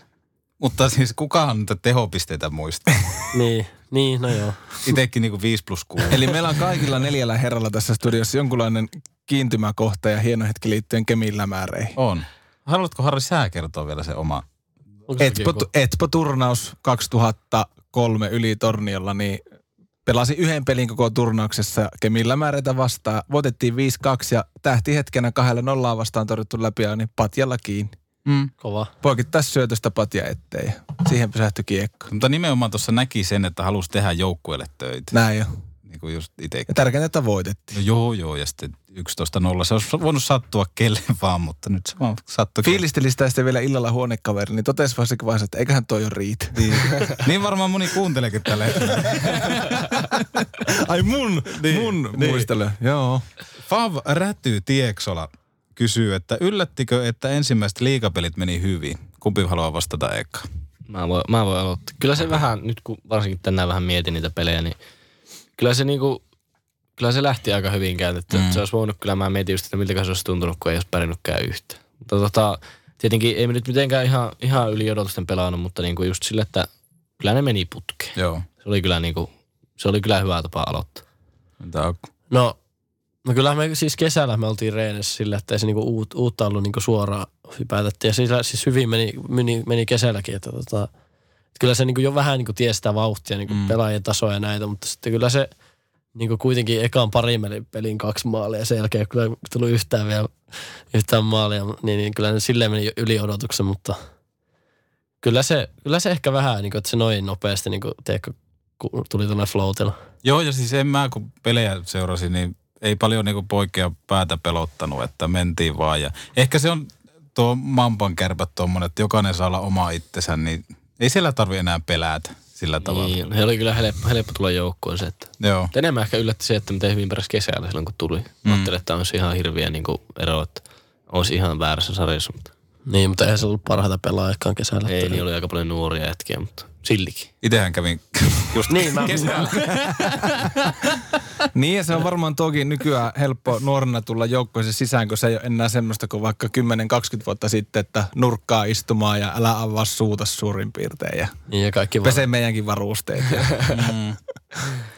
Mutta siis kukaan niitä tehopisteitä muistaa. Niin, niin, no joo. Itekin niinku 5 plus 6. Eli meillä on kaikilla neljällä herralla tässä studiossa jonkunlainen kiintymäkohta ja hieno hetki liittyen Kemilämääreihin. On. Haluatko Harri sää kertoa vielä se oma? Etpo, joku- Etpo-turnaus 2003 yli Torniolla, niin pelasin yhden pelin koko turnauksessa Kemilämääreitä vastaan. Voitettiin 5-2 ja tähti hetkenä kahdella nollaa vastaan torjuttu läpi ja niin patjalla kiinni. Mm. Kova. Poikittais syötöstä patja ja siihen pysähtyi kiekko. Mutta nimenomaan tuossa näki sen, että halusi tehdä joukkueelle töitä. Näin jo. Niin kuin just itsekin. Ja tärkeintä, että voitettiin. No joo, joo, ja sitten 11.0. Se olisi voinut sattua kelle vaan, mutta nyt se vaan sattui. Fiilisteli sitä sitten vielä illalla huonekaveri, niin totesi vasta vaiheessa, että eiköhän toi jo riitä. Niin, niin varmaan moni kuunteleekin tällä hetkellä. Ai mun, niin, mun niin. muistelu. Joo. Fav Räty Tieksola kysyy, että yllättikö, että ensimmäiset liikapelit meni hyvin? Kumpi haluaa vastata eka? Mä voin, mä voin aloittaa. Kyllä se vähän, nyt kun varsinkin tänään vähän mietin niitä pelejä, niin kyllä se niinku, kyllä se lähti aika hyvin käytetty. Mm. Se olisi voinut, kyllä mä mietin just, että miltä se olisi tuntunut, kun ei olisi pärjännytkään yhtä. Mutta tota, tietenkin ei me nyt mitenkään ihan, ihan yli odotusten pelannut, mutta niinku just sille, että kyllä ne meni putkeen. Joo. Se oli kyllä niinku, se oli kyllä hyvä tapa aloittaa. Entä Akku? No, no kyllä me siis kesällä me oltiin reenissä sillä, että ei se niinku uut, uutta ollut niinku suoraan hypätettiin. Ja sillä, siis hyvin meni, meni, meni kesälläkin, että tota, kyllä se niinku jo vähän niinku tiesi sitä vauhtia, niinku mm. pelaajien tasoa ja näitä, mutta sitten kyllä se niinku kuitenkin ekaan pari pelin, pelin kaksi maalia ja sen jälkeen ei kyllä tullut yhtään vielä yhtään maalia, niin, niin kyllä ne silleen meni yli odotuksen, mutta kyllä se, kyllä se ehkä vähän, niinku, että se noin nopeasti niinku, teekö, kun tuli tuonne floatilla. Joo, ja siis en mä kun pelejä seurasin, niin ei paljon niinku poikkea päätä pelottanut, että mentiin vaan. Ja ehkä se on tuo Mampan kärpät tuommoinen, että jokainen saa olla oma itsensä, niin ei siellä tarvi enää pelätä sillä tavalla. Niin, he oli kyllä helppo, helppo tulla joukkoon se, että Joo. Enemmän ehkä yllätti se, että miten hyvin pärjäsi kesällä silloin, kun tuli. Mm. Ajattelin, että olisi ihan hirviä niin ero, että olisi ihan väärässä sarjassa, mutta Niin, mutta eihän se ollut parhaita pelaajakaan kesällä. ei, niin oli aika paljon nuoria jätkiä, mutta siltikin. Itsehän kävin just Niin, mä, Niin ja se on varmaan toki nykyään helppo nuorena tulla joukkoisen sisään, kun se ei ole enää semmoista kuin vaikka 10-20 vuotta sitten, että nurkkaa istumaan ja älä avaa suuta suurin piirtein ja niin ja kaikki pese meidänkin varusteet. Ja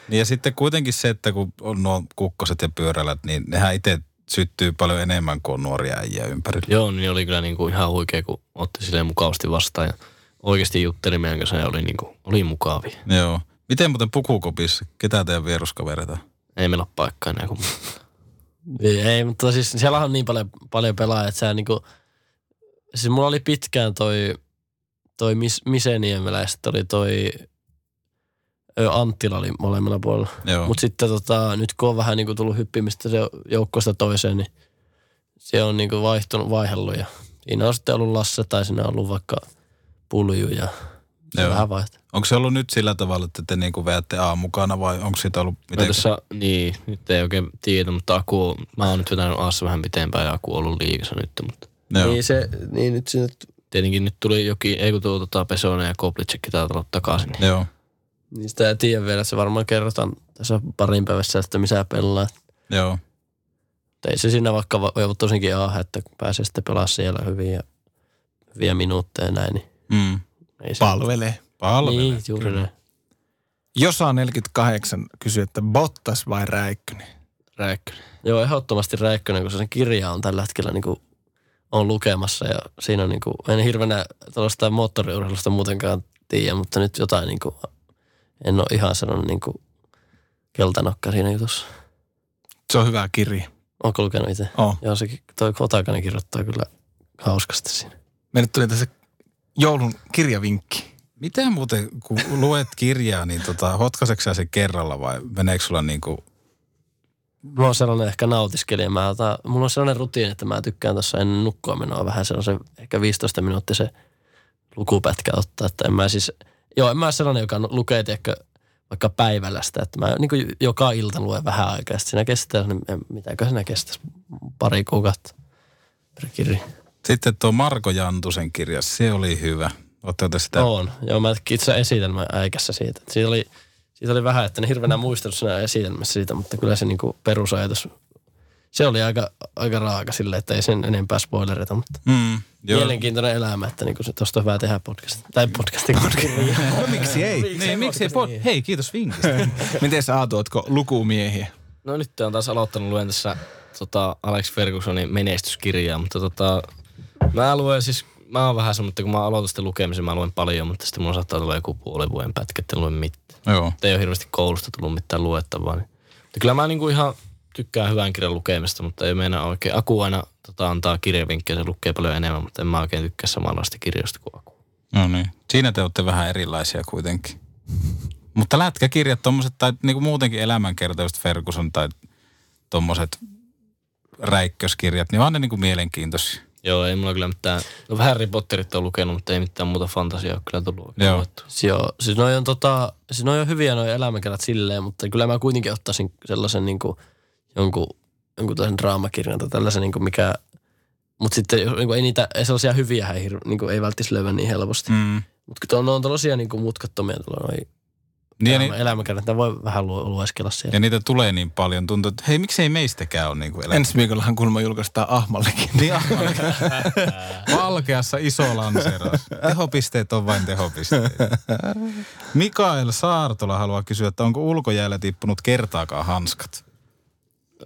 Niin ja sitten kuitenkin se, että kun on nuo kukkoset ja pyörälät, niin nehän itse syttyy paljon enemmän kuin nuoria äijä ympärillä. Joo, niin oli kyllä niin kuin ihan huikea, kun otti silleen mukavasti vastaan ja oikeasti jutteli meidän kanssa ja oli, niin kuin, oli mukavia. Joo. Miten muuten pukukopissa? Ketä teidän vieruskavereita? Ei meillä ole paikkaa enää kuin Ei, ei, mutta siis siellä on niin paljon, paljon pelaajia, että sä niinku, siis mulla oli pitkään toi, toi Mis, Miseniemelä ja sitten oli toi ö, Anttila oli molemmilla puolella. Joo. Mutta sitten tota, nyt kun on vähän niinku tullut hyppimistä se joukkoista toiseen, niin se on niinku vaihtunut, vaihdellut ja siinä on sitten ollut Lasse tai siinä on ollut vaikka Pulju ja se Joo. vähän vaihtaa. Onko se ollut nyt sillä tavalla, että te niinku veätte A mukana vai onko siitä ollut Mä miten? tässä, niin, nyt ei oikein tiedä, mutta Aku, on- mä oon nyt vetänyt Aassa vähän pitempään ja Aku on ollut liikassa nyt, mutta Joo. Niin se, niin nyt sinne, tietenkin nyt tuli jokin, ei kun tuo tota, Pesonen ja Koplitsekki täällä tulla takaisin. Niin. Joo. niin sitä ei tiedä vielä, se varmaan kerrotaan tässä parin päivässä, että missä pelaa. Joo. Mutta ei se siinä vaikka tosinkin aha, että pääsee sitten pelaa siellä hyvin ja hyviä minuutteja ja näin. Niin Mm. ei se, palvelee. Palvelee. Niin, juuri näin. Josa 48 kysyy, että Bottas vai Räikkönen? Räikkönen. Joo, ehdottomasti Räikkönen, kun se sen kirja on tällä hetkellä niin kuin on lukemassa ja siinä on niin kuin, en hirveänä tällaista moottoriurheilusta muutenkaan tiedä, mutta nyt jotain niin kuin, en ole ihan sanonut niin kuin keltanokka siinä jutussa. Se on hyvä kirja. Onko lukenut itse? Oh. Joo, sekin, toi Kotakainen kirjoittaa kyllä hauskasti siinä. Meille tuli tässä joulun kirjavinkki. Miten muuten, kun luet kirjaa, niin tota, hotkaseksä sä sen kerralla vai meneekö sulla niinku, Mulla on sellainen ehkä nautiskelija. Mä otan, mulla on sellainen rutiini, että mä tykkään tuossa ennen nukkua menoa vähän sellaisen ehkä 15 minuuttia se lukupätkä ottaa. Että en mä siis, joo, en mä ole sellainen, joka lukee, tiedätkö, vaikka päivällä sitä, että mä niin kuin joka ilta luen vähän aikaa. Sitten siinä kestää, niin mitäkö siinä kestäisi, pari kuukautta per kirja. Sitten tuo Marko Jantusen kirja, se oli hyvä. Oletteko te sitä? On. Joo, mä itse esitelmä äikässä siitä. Siitä oli, siitä oli vähän, että ne hirveänä muistellut siinä esitelmässä siitä, mutta kyllä se niinku perusajatus, se oli aika, aika raaka sille, että ei sen enempää spoilerita, mutta Mm, joo. mielenkiintoinen elämä, että niinku se tosta on hyvä tehdä podcast. Tai podcastin No miksi ei? Niin, miksi ei pod- Hei, kiitos vinkistä. Miten sä Aatu, ootko lukumiehiä? No nyt on taas aloittanut luen tässä tota, Alex Fergusonin menestyskirjaa, mutta tota, mä luen siis, mä oon vähän semmoinen, että kun mä aloitan sitten lukemisen, mä luen paljon, mutta sitten mulla saattaa tulla joku puolen vuoden pätkä, että en lue mitään. joo. Että ei ole hirveästi koulusta tullut mitään luettavaa. Niin. Mutta kyllä mä niinku ihan tykkään hyvän kirjan lukemista, mutta ei meinaa oikein. Aku aina tota, antaa kirjavinkkejä, se lukee paljon enemmän, mutta en mä oikein tykkää samanlaista kirjoista kuin Aku. No niin. Siinä te olette vähän erilaisia kuitenkin. Mutta lätkäkirjat, tommoset, tai niinku muutenkin elämänkerta, just Ferguson tai tommoset räikköskirjat, niin on ne niinku mielenkiintoisia. Joo, ei mulla kyllä mitään, no Harry Potterit on lukenut, mutta ei mitään muuta fantasiaa ole kyllä tullut Joo. Joo, siis noi on, tota, siis noi on hyviä noi elämänkerrat silleen, mutta kyllä mä kuitenkin ottaisin sellaisen niinku, jonkun, jonkun tällaisen draamakirjan tai tällaisen, niinku mikä, mutta sitten jos- niinku, ei niitä, ei sellaisia hyviä ei, hirve- niinku, ei välttis löyä niin helposti. Mm. Mutta kun ne on tällaisia niinku mutkattomia tuolla noi Niin, elämä, voi vähän lu- lueskella siellä. ja niitä tulee niin paljon. Tuntuu, että hei, miksei meistäkään ole niinku elämä. Ensi viikollahan kuulemma julkaistaan Ahmallekin. Niin, Valkeassa iso lanseeraus. Tehopisteet on vain tehopisteet. Mikael Saartola haluaa kysyä, että onko ulkojäällä tippunut kertaakaan hanskat?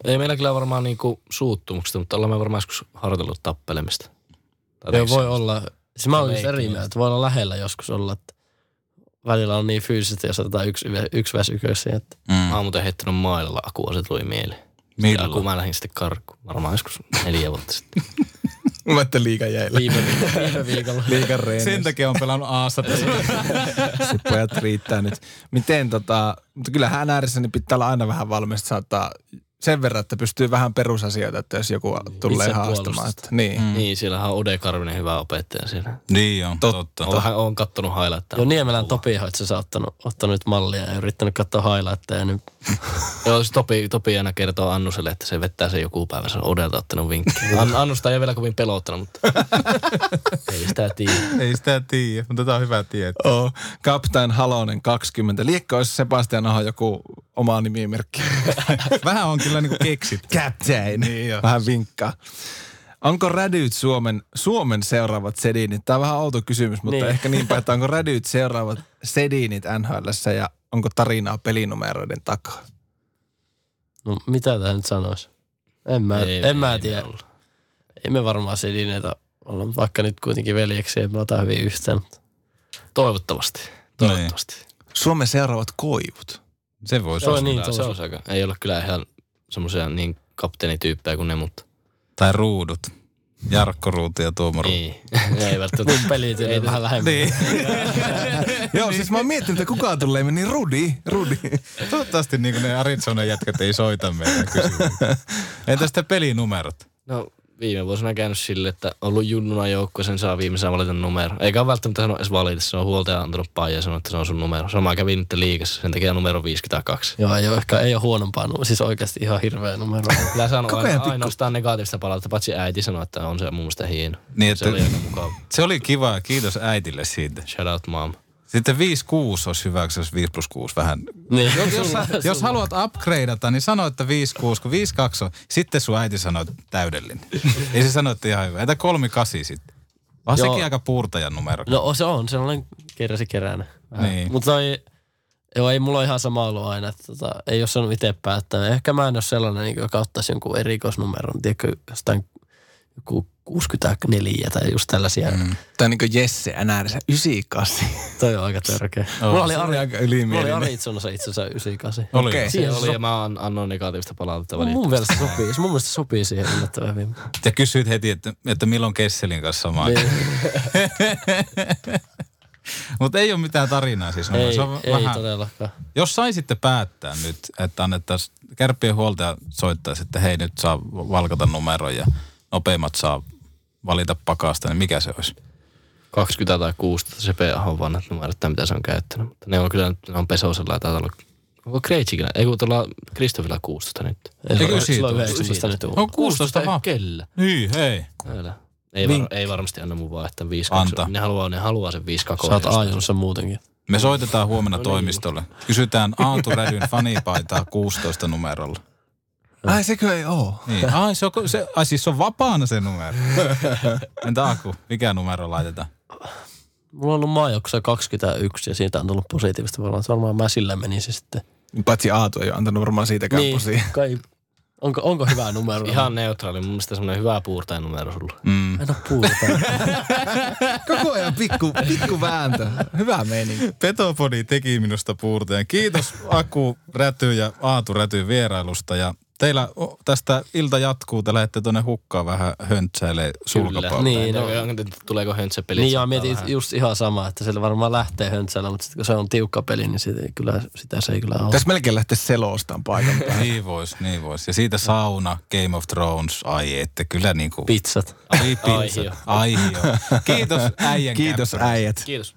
Ei meillä kyllä varmaan niinku suuttumuksesta, mutta ollaan me varmaan joskus harjoitellut tappelemista. Tai Joo, voi olla. Siis mä olen eri mieltä. Voi olla lähellä joskus olla, että välillä on niin fyysisesti, jos otetaan yksi, yksi väs ykössä. Että Mm. Mä oon muuten heittänyt mailalla akua, se tuli mieleen. Millä? Ja kun mä lähdin sitten karkuun, varmaan joskus neljä vuotta sitten. Mä että liikan jäillä. viime, viime viikolla. Liikan reenissä. Sen takia on pelannut Aassa tässä. Se pojat riittää nyt. Miten tota, mutta kyllähän ääressä niin pitää olla aina vähän valmis, saattaa sen verran, että pystyy vähän perusasioita, että jos joku tulee haastamaan. Että, niin. Mm. Niin, siellähän on Ode Karvinen hyvä opettaja siellä. niin on, totta. Oon, vähän, oon kattonut highlightteja. Joo, Niemelän Topi on itse asiassa ottanut, ottanut nyt mallia ja yrittänyt katsoa highlightteja. Ja nyt Joo, siis Topi, Topi aina kertoo Annuselle, että se vettää sen joku päivä. Se on Odelta ottanut vinkkiä. An, Annusta ei ole vielä kovin pelottanut, mutta ei sitä tiedä. Ei sitä tiedä, mutta tämä on hyvä tietää. Oh, Captain Halonen 20. Liekko olisi Sebastian Aho joku oma nimimerkki? Vähän on kyllä niinku keksitty. Captain. Niin jo. Vähän vinkkaa. Onko rädyt Suomen, Suomen seuraavat sedinit? Tämä on vähän outo kysymys, mutta Niin. ehkä niin päin, että onko rädyt seuraavat sedinit NHLssä ja onko tarinaa pelinumeroiden takaa? no mitä tämä nyt sanoisi? En mä, Ei- en mä ei tiedä. me olla. Ei me varmaan sedineitä olla, mutta vaikka nyt kuitenkin veljeksi, että me otetaan hyvin yhteen. mutta Toivottavasti. Toivottavasti. Suomen seuraavat koivut. Se voisi Joo, olla. niin, se tosi. on aika. Ei ole kyllä ihan semmoisia niin kapteenityyppejä kuin ne, mutta Tai ruudut. Jarkko Ruutu ja Tuomo Ruutu. ei. ei välttämättä. Mun pelit ei vähän lähemmin. Niin. Joo, siis mä oon miettinyt, että kuka tulee, niin Rudi, Rudi. Toivottavasti niin ne Arizonan jätkät ei soita meitä kysymään. Entä sitten pelinumerot? No viime vuosina käynyt sille, että on ollut junnuna joukko, sen saa viimeisenä valita numero. Eikä ole välttämättä sanonut edes valita, se on huoltaja antanut paija ja sanonut, että se on sun numero. Sama kävi nyt liikassa, sen takia numero 52. Joo, ei ole, ehkä ei ole huonompaa. nu- Siis oikeasti ihan hirveä numero. Kyllä sanoo Koko aina, pikku- ainoastaan negatiivista palautetta, paitsi äiti sanoi, että on se mun mielestä hieno. Niin, se että- oli aika mukava. Se oli kiva, kiitos äitille siitä. Shout out mom. Sitten 5-6 olisi hyvä, jos 5 plus 6 vähän. niin. Jos, jos, sä- jos haluat upgradeata, niin sano, että 5-6, kun 5-2 on. Sitten sun äiti sanoo, että täydellinen. Ei se sano, että ihan hyvä. Entä 3-8 sitten? On Joo. sekin aika puurtajan numero. No se on, sellainen keräsi keränä. Niin. Mutta toi, joo, ei mulla ole ihan sama ollut aina. Että tota, ei ole saanut itse päättää. Ehkä mä en ole sellainen, niin, joka ottaisi jonkun erikoisnumeron. Tiedätkö, jostain joku 64 tai just tällaisia. Mm. Tai niin kuin Jesse NRssä 98. Toi on aika törkeä. Oo. Mulla oli, Ari, aika mulla oli. Arizonassa itse asiassa 98. Oli. Okei. Se Siihen oli so- ja mä an- annoin negatiivista palautetta Mun välillä. mielestä sopii. Mun mielestä sopii siihen yllättävän hyvin. Ja kysyit heti, että, että milloin Kesselin kanssa sama. Niin. Mutta ei ole mitään tarinaa siis. ei, se on ei vähän, todellakaan. jos saisitte päättää nyt, että annettaisiin kärppien huoltaja soittaisi, että hei nyt saa valkata numeron ja nopeimmat saa valita pakasta, niin mikä se olisi? 20 tai 16 se P-ahon vanhat numerot, tai mitä se on käyttänyt. Mutta ne on kyllä, ne on Pesosella ja taitaa olla Onko Kreitsikillä? Ei kun tuolla Kristofilla 16 nyt. Ei, Eikö siitä on ole? 19 nyt. On 16 ei vaan. Kellä? Niin, hei. Älä. Ei, var, ei varmasti anna mun vaan, että 5 Anta. Ne haluaa, ne haluaa sen 5 2 Sä oot ajonsa muutenkin. Me soitetaan huomenna No niin. toimistolle. Kysytään Aatu Rädyn fanipaitaa 16 numerolla. Ai sekö ei oo? Niin. Ai, se on, se, ai siis se on vapaana se numero. Entä Aku, mikä numero laitetaan? Mulla on ollut maajoukkueessa 21 ja siitä on tullut positiivista varmaan. Se varmaan Mäsillä meni se sitten. Paitsi Aatu ei ole antanut varmaan siitäkään niin. Niin, kai, onko, onko hyvä numero? Ihan neutraali. Mun mielestä semmoinen hyvä puurtajan numero sulla. Mm. En oo puhuta. Koko ajan pikku, pikku vääntö. Hyvä meininki. Petopodi teki minusta puurteen. Kiitos Aku Räty ja Aatu Räty vierailusta ja teillä tästä ilta jatkuu, te lähdette tuonne hukkaan vähän höntsäilee sulkapalle. Niin, no. no. Tuleeko höntsä pelit? Niin joo, mietin just ihan sama, että sillä varmaan lähtee höntsällä, mutta sitten kun se on tiukka peli, niin sitä, kyllä, sitä se ei kyllä ole. Tässä melkein lähtee selostaan paikan päälle. Niin vois, niin vois. Ja siitä sauna, Game of Thrones, ai että kyllä niinku... Pizzat. Ai, pizza. Aihio. Aihio. Kiitos äijän Kiitos äijät. Kiitos.